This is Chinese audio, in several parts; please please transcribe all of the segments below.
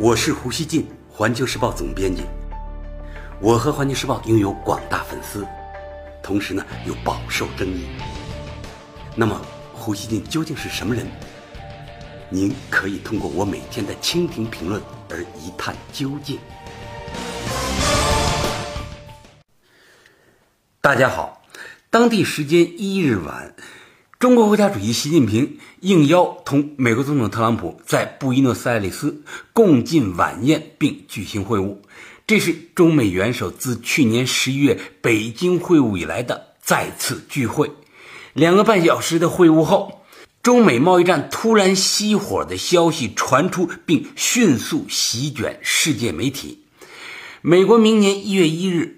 我是胡锡进，环球时报总编辑。我和环球时报拥有广大粉丝，同时呢又饱受争议。那么，胡锡进究竟是什么人？您可以通过我每天的蜻蜓评论而一探究竟。大家好，当地时间一日晚。中国国家主席习近平应邀同美国总统特朗普在布宜诺斯艾利斯共进晚宴并举行会晤，这是中美元首自去年十一月北京会晤以来的再次聚会。两个半小时的会晤后，中美贸易战突然熄火的消息传出，并迅速席卷世界媒体。美国明年一月一日。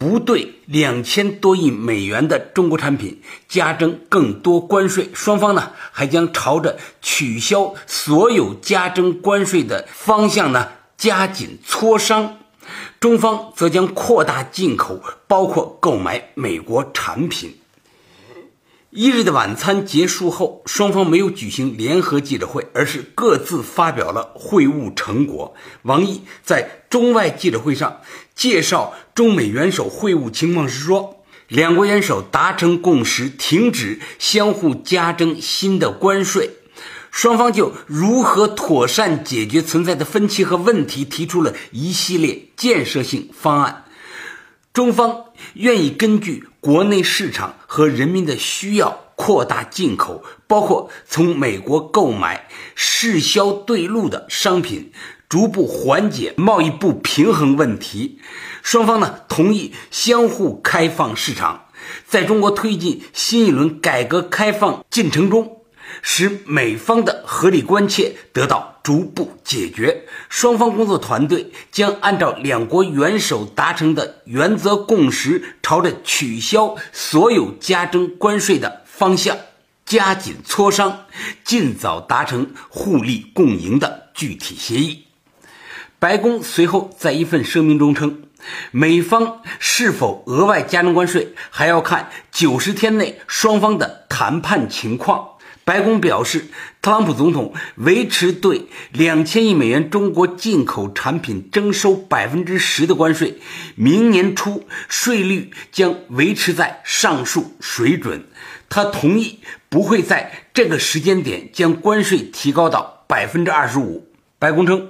不对两千多亿美元的中国产品加征更多关税，双方呢还将朝着取消所有加征关税的方向呢加紧磋商。中方则将扩大进口，包括购买美国产品。一日的晚餐结束后，双方没有举行联合记者会，而是各自发表了会晤成果。王毅在中外记者会上介绍中美元首会晤情况时说，两国元首达成共识，停止相互加征新的关税，双方就如何妥善解决存在的分歧和问题提出了一系列建设性方案。中方愿意根据国内市场和人民的需要扩大进口，包括从美国购买适销对路的商品，逐步缓解贸易不平衡问题。双方呢同意相互开放市场，在中国推进新一轮改革开放进程中。使美方的合理关切得到逐步解决，双方工作团队将按照两国元首达成的原则共识，朝着取消所有加征关税的方向加紧磋商，尽早达成互利共赢的具体协议。白宫随后在一份声明中称，美方是否额外加征关税，还要看九十天内双方的谈判情况。白宫表示，特朗普总统维持对两千亿美元中国进口产品征收百分之十的关税，明年初税率将维持在上述水准。他同意不会在这个时间点将关税提高到百分之二十五。白宫称。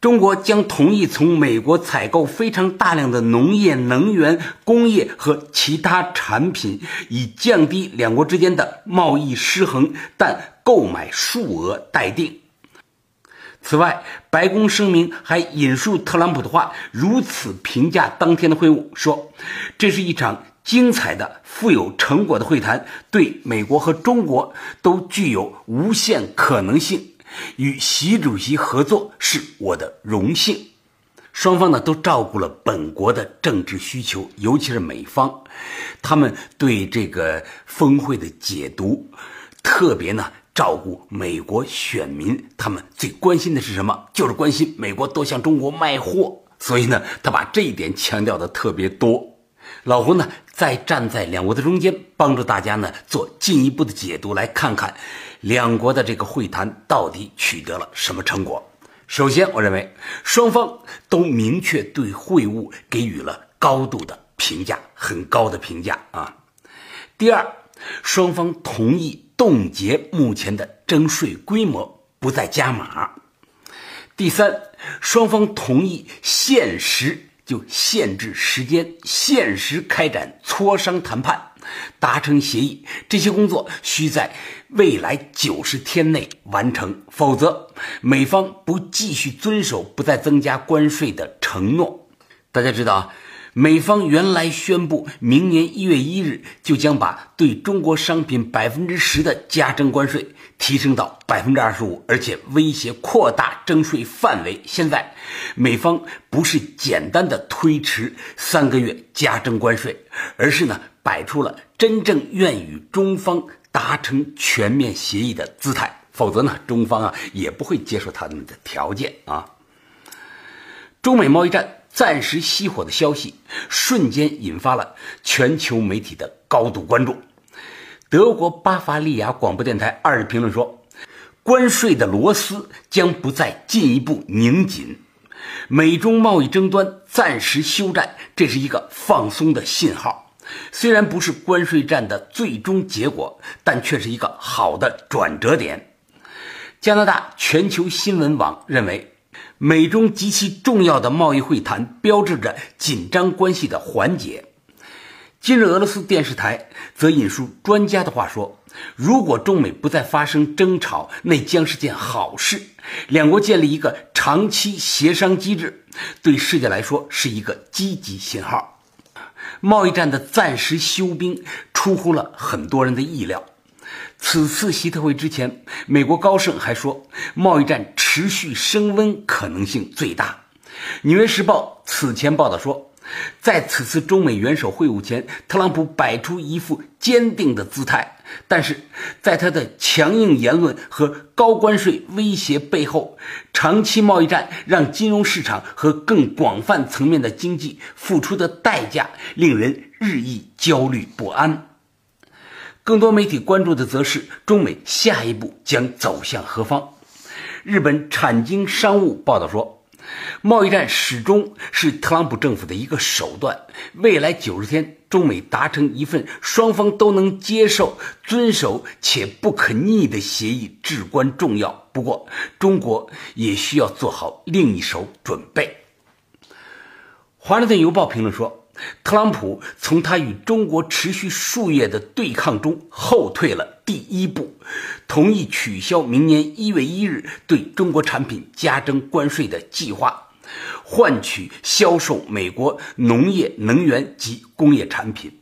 中国将同意从美国采购非常大量的农业、能源、工业和其他产品，以降低两国之间的贸易失衡，但购买数额待定。此外，白宫声明还引述特朗普的话，如此评价当天的会晤，说：“这是一场精彩的、富有成果的会谈，对美国和中国都具有无限可能性。”与习主席合作是我的荣幸，双方呢都照顾了本国的政治需求，尤其是美方，他们对这个峰会的解读，特别呢照顾美国选民，他们最关心的是什么？就是关心美国多向中国卖货，所以呢他把这一点强调的特别多。老胡呢再站在两国的中间，帮助大家呢做进一步的解读，来看看。两国的这个会谈到底取得了什么成果？首先，我认为双方都明确对会晤给予了高度的评价，很高的评价啊。第二，双方同意冻结目前的征税规模，不再加码。第三，双方同意限时就限制时间，限时开展磋商谈判。达成协议，这些工作需在未来九十天内完成，否则美方不继续遵守不再增加关税的承诺。大家知道啊。美方原来宣布，明年一月一日就将把对中国商品百分之十的加征关税提升到百分之二十五，而且威胁扩大征税范围。现在，美方不是简单的推迟三个月加征关税，而是呢摆出了真正愿与中方达成全面协议的姿态。否则呢，中方啊也不会接受他们的条件啊。中美贸易战。暂时熄火的消息，瞬间引发了全球媒体的高度关注。德国巴伐利亚广播电台二日评论说，关税的螺丝将不再进一步拧紧，美中贸易争端暂时休战，这是一个放松的信号。虽然不是关税战的最终结果，但却是一个好的转折点。加拿大全球新闻网认为，美中极其重要的贸易会谈标志着紧张关系的缓解。今日俄罗斯电视台则引述专家的话说：“如果中美不再发生争吵，那将是件好事。两国建立一个长期协商机制，对世界来说是一个积极信号。贸易战的暂时休兵出乎了很多人的意料。”此次习特会之前，美国高盛还说，贸易战持续升温可能性最大。《纽约时报》此前报道说，在此次中美元首会晤前，特朗普摆出一副坚定的姿态，但是在他的强硬言论和高关税威胁背后，长期贸易战让金融市场和更广泛层面的经济付出的代价令人日益焦虑不安。更多媒体关注的则是中美下一步将走向何方。日本产经商务报道说，贸易战始终是特朗普政府的一个手段。未来九十天，中美达成一份双方都能接受、遵守且不可逆的协议至关重要。不过，中国也需要做好另一手准备。《华盛顿邮报》评论说。特朗普从他与中国持续数月的对抗中后退了第一步，同意取消明年一月一日对中国产品加征关税的计划，换取销售美国农业、能源及工业产品。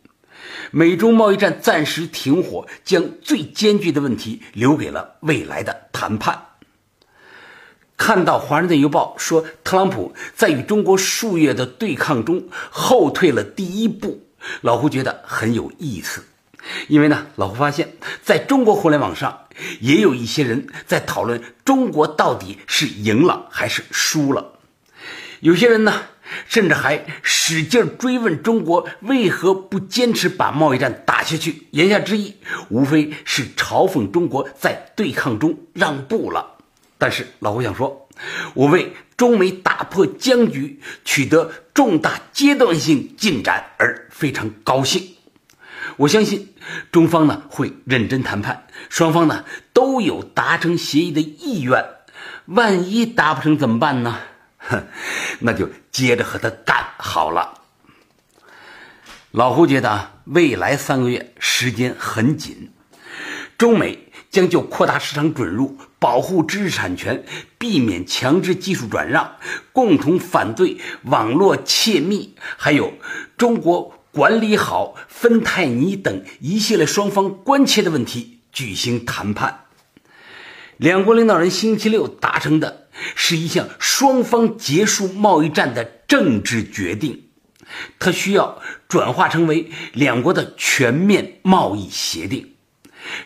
美中贸易战暂时停火，将最艰巨的问题留给了未来的谈判。看到《华盛顿邮报》说，特朗普在与中国数月的对抗中后退了第一步，老胡觉得很有意思。因为呢，老胡发现，在中国互联网上也有一些人在讨论中国到底是赢了还是输了。有些人呢，甚至还使劲追问中国为何不坚持把贸易战打下去。言下之意，无非是嘲讽中国在对抗中让步了。但是老胡想说，我为中美打破僵局、取得重大阶段性进展而非常高兴。我相信中方呢会认真谈判，双方呢都有达成协议的意愿。万一达不成怎么办呢？哼，那就接着和他干好了。老胡觉得未来三个月时间很紧，中美。将就扩大市场准入、保护知识产权、避免强制技术转让、共同反对网络窃密，还有中国管理好芬太尼等一系列双方关切的问题举行谈判。两国领导人星期六达成的是一项双方结束贸易战的政治决定，它需要转化成为两国的全面贸易协定。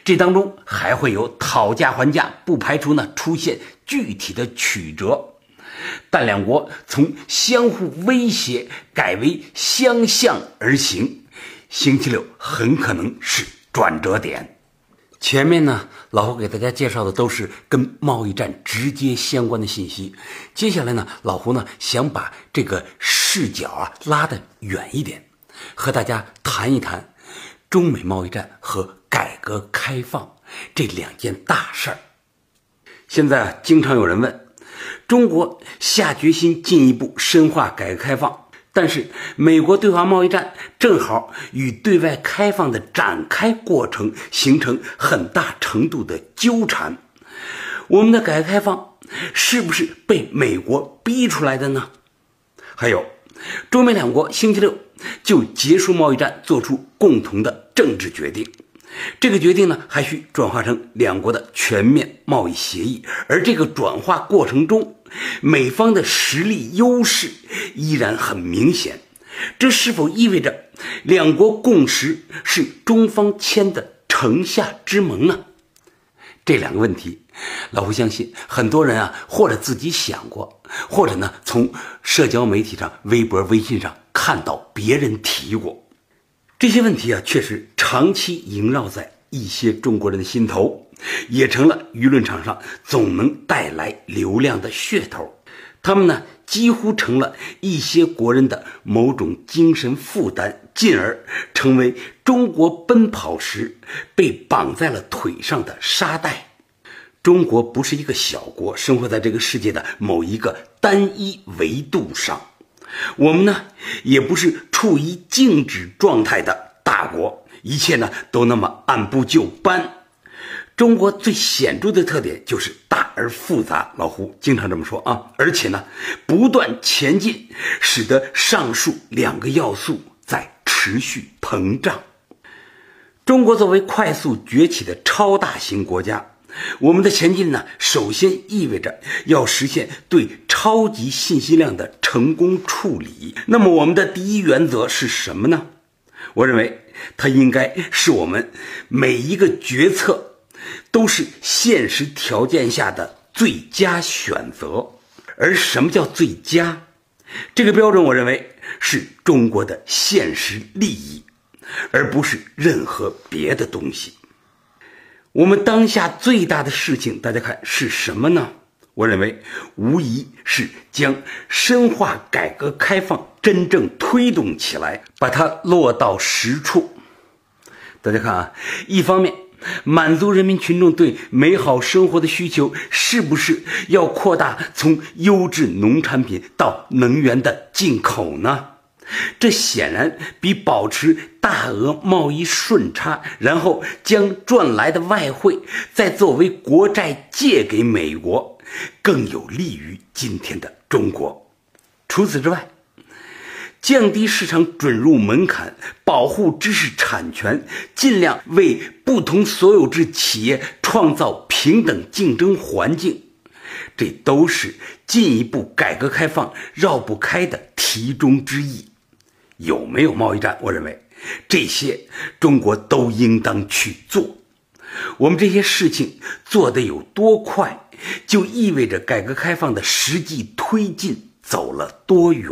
这当中还会有讨价还价，不排除呢出现具体的曲折，但两国从相互威胁改为相向而行，星期六很可能是转折点。前面呢，老胡给大家介绍的都是跟贸易战直接相关的信息，接下来呢，老胡呢想把这个视角啊拉得远一点，和大家谈一谈中美贸易战和。改革开放这两件大事儿，现在啊经常有人问：中国下决心进一步深化改革开放，但是美国对华贸易战正好与对外开放的展开过程形成很大程度的纠缠。我们的改革开放是不是被美国逼出来的呢？还有，中美两国星期六就结束贸易战做出共同的政治决定。这个决定呢，还需转化成两国的全面贸易协议，而这个转化过程中，美方的实力优势依然很明显。这是否意味着两国共识是中方签的城下之盟呢？这两个问题，老胡相信很多人啊，或者自己想过，或者呢，从社交媒体上、微博、微信上看到别人提过。这些问题啊，确实长期萦绕在一些中国人的心头。也成了舆论场上总能带来流量的噱头。他们呢，几乎成了一些国人的某种精神负担，进而成为中国奔跑时被绑在了腿上的沙袋。中国不是一个小国，生活在这个世界的某一个单一维度上。我们呢，也不是处于静止状态的大国，一切呢都那么按部就班。中国最显著的特点就是大而复杂，老胡经常这么说啊。而且呢，不断前进，使得上述两个要素在持续膨胀。中国作为快速崛起的超大型国家。我们的前进呢，首先意味着要实现对超级信息量的成功处理。那么，我们的第一原则是什么呢？我认为它应该是我们每一个决策都是现实条件下的最佳选择。而什么叫最佳？这个标准，我认为是中国的现实利益，而不是任何别的东西。我们当下最大的事情，大家看是什么呢？我认为无疑是将深化改革开放真正推动起来，把它落到实处。大家看啊，一方面满足人民群众对美好生活的需求，是不是要扩大从优质农产品到能源的进口呢？这显然比保持大额贸易顺差，然后将赚来的外汇再作为国债借给美国，更有利于今天的中国。除此之外，降低市场准入门槛，保护知识产权，尽量为不同所有制企业创造平等竞争环境，这都是进一步改革开放绕不开的题中之意。有没有贸易战？我认为这些中国都应当去做。我们这些事情做得有多快，就意味着改革开放的实际推进走了多远。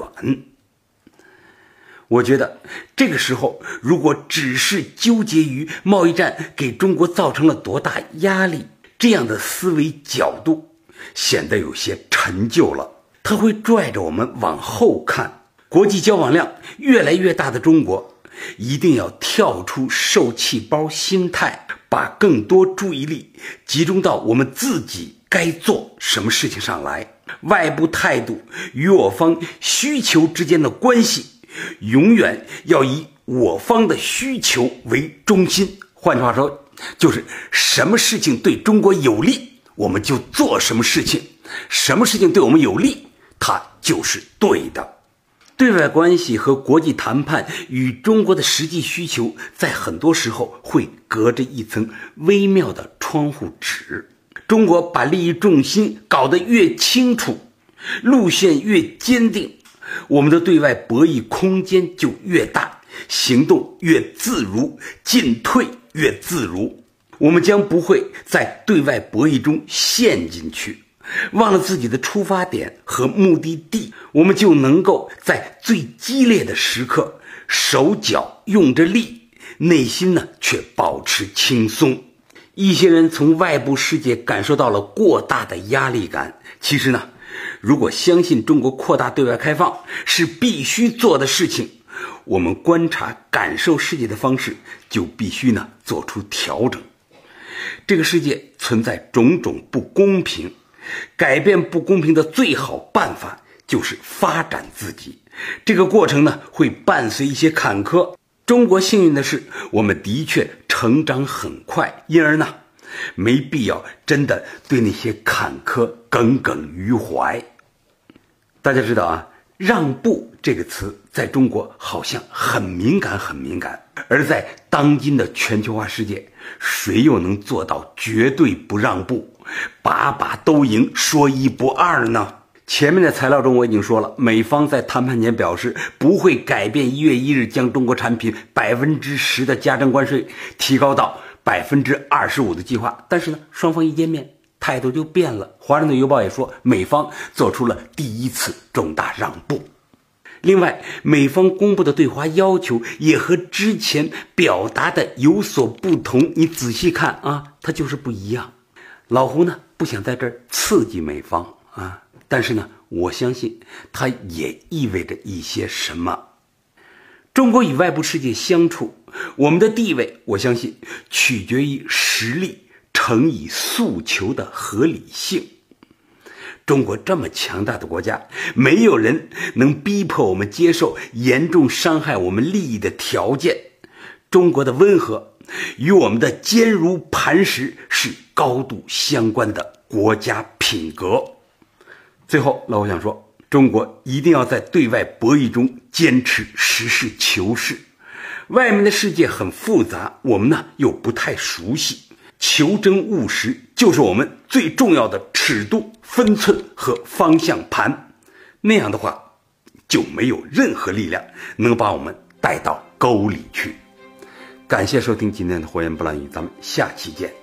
我觉得这个时候，如果只是纠结于贸易战给中国造成了多大压力，这样的思维角度显得有些陈旧了。它会拽着我们往后看。国际交往量越来越大的中国，一定要跳出受气包心态，把更多注意力集中到我们自己该做什么事情上来。外部态度与我方需求之间的关系，永远要以我方的需求为中心。换句话说，就是什么事情对中国有利，我们就做什么事情；什么事情对我们有利，它就是对的。对外关系和国际谈判与中国的实际需求，在很多时候会隔着一层微妙的窗户纸。中国把利益重心搞得越清楚，路线越坚定，我们的对外博弈空间就越大，行动越自如，进退越自如。我们将不会在对外博弈中陷进去。忘了自己的出发点和目的地，我们就能够在最激烈的时刻，手脚用着力，内心呢却保持轻松。一些人从外部世界感受到了过大的压力感。其实呢，如果相信中国扩大对外开放是必须做的事情，我们观察、感受世界的方式就必须呢做出调整。这个世界存在种种不公平。改变不公平的最好办法就是发展自己，这个过程呢会伴随一些坎坷。中国幸运的是，我们的确成长很快，因而呢，没必要真的对那些坎坷耿耿于怀。大家知道啊，让步这个词在中国好像很敏感，很敏感。而在当今的全球化世界，谁又能做到绝对不让步？把把都赢，说一不二呢？前面的材料中我已经说了，美方在谈判前表示不会改变一月一日将中国产品百分之十的加征关税提高到百分之二十五的计划。但是呢，双方一见面态度就变了。华盛顿邮报也说，美方做出了第一次重大让步。另外，美方公布的对华要求也和之前表达的有所不同。你仔细看啊，它就是不一样。老胡呢不想在这儿刺激美方啊，但是呢，我相信它也意味着一些什么。中国与外部世界相处，我们的地位，我相信取决于实力乘以诉求的合理性。中国这么强大的国家，没有人能逼迫我们接受严重伤害我们利益的条件。中国的温和与我们的坚如磐石是高度相关的国家品格。最后，老我想说，中国一定要在对外博弈中坚持实事求是。外面的世界很复杂，我们呢又不太熟悉。求真务实就是我们最重要的尺度、分寸和方向盘。那样的话，就没有任何力量能把我们带到沟里去。感谢收听今天的《火焰不烂语》，咱们下期见。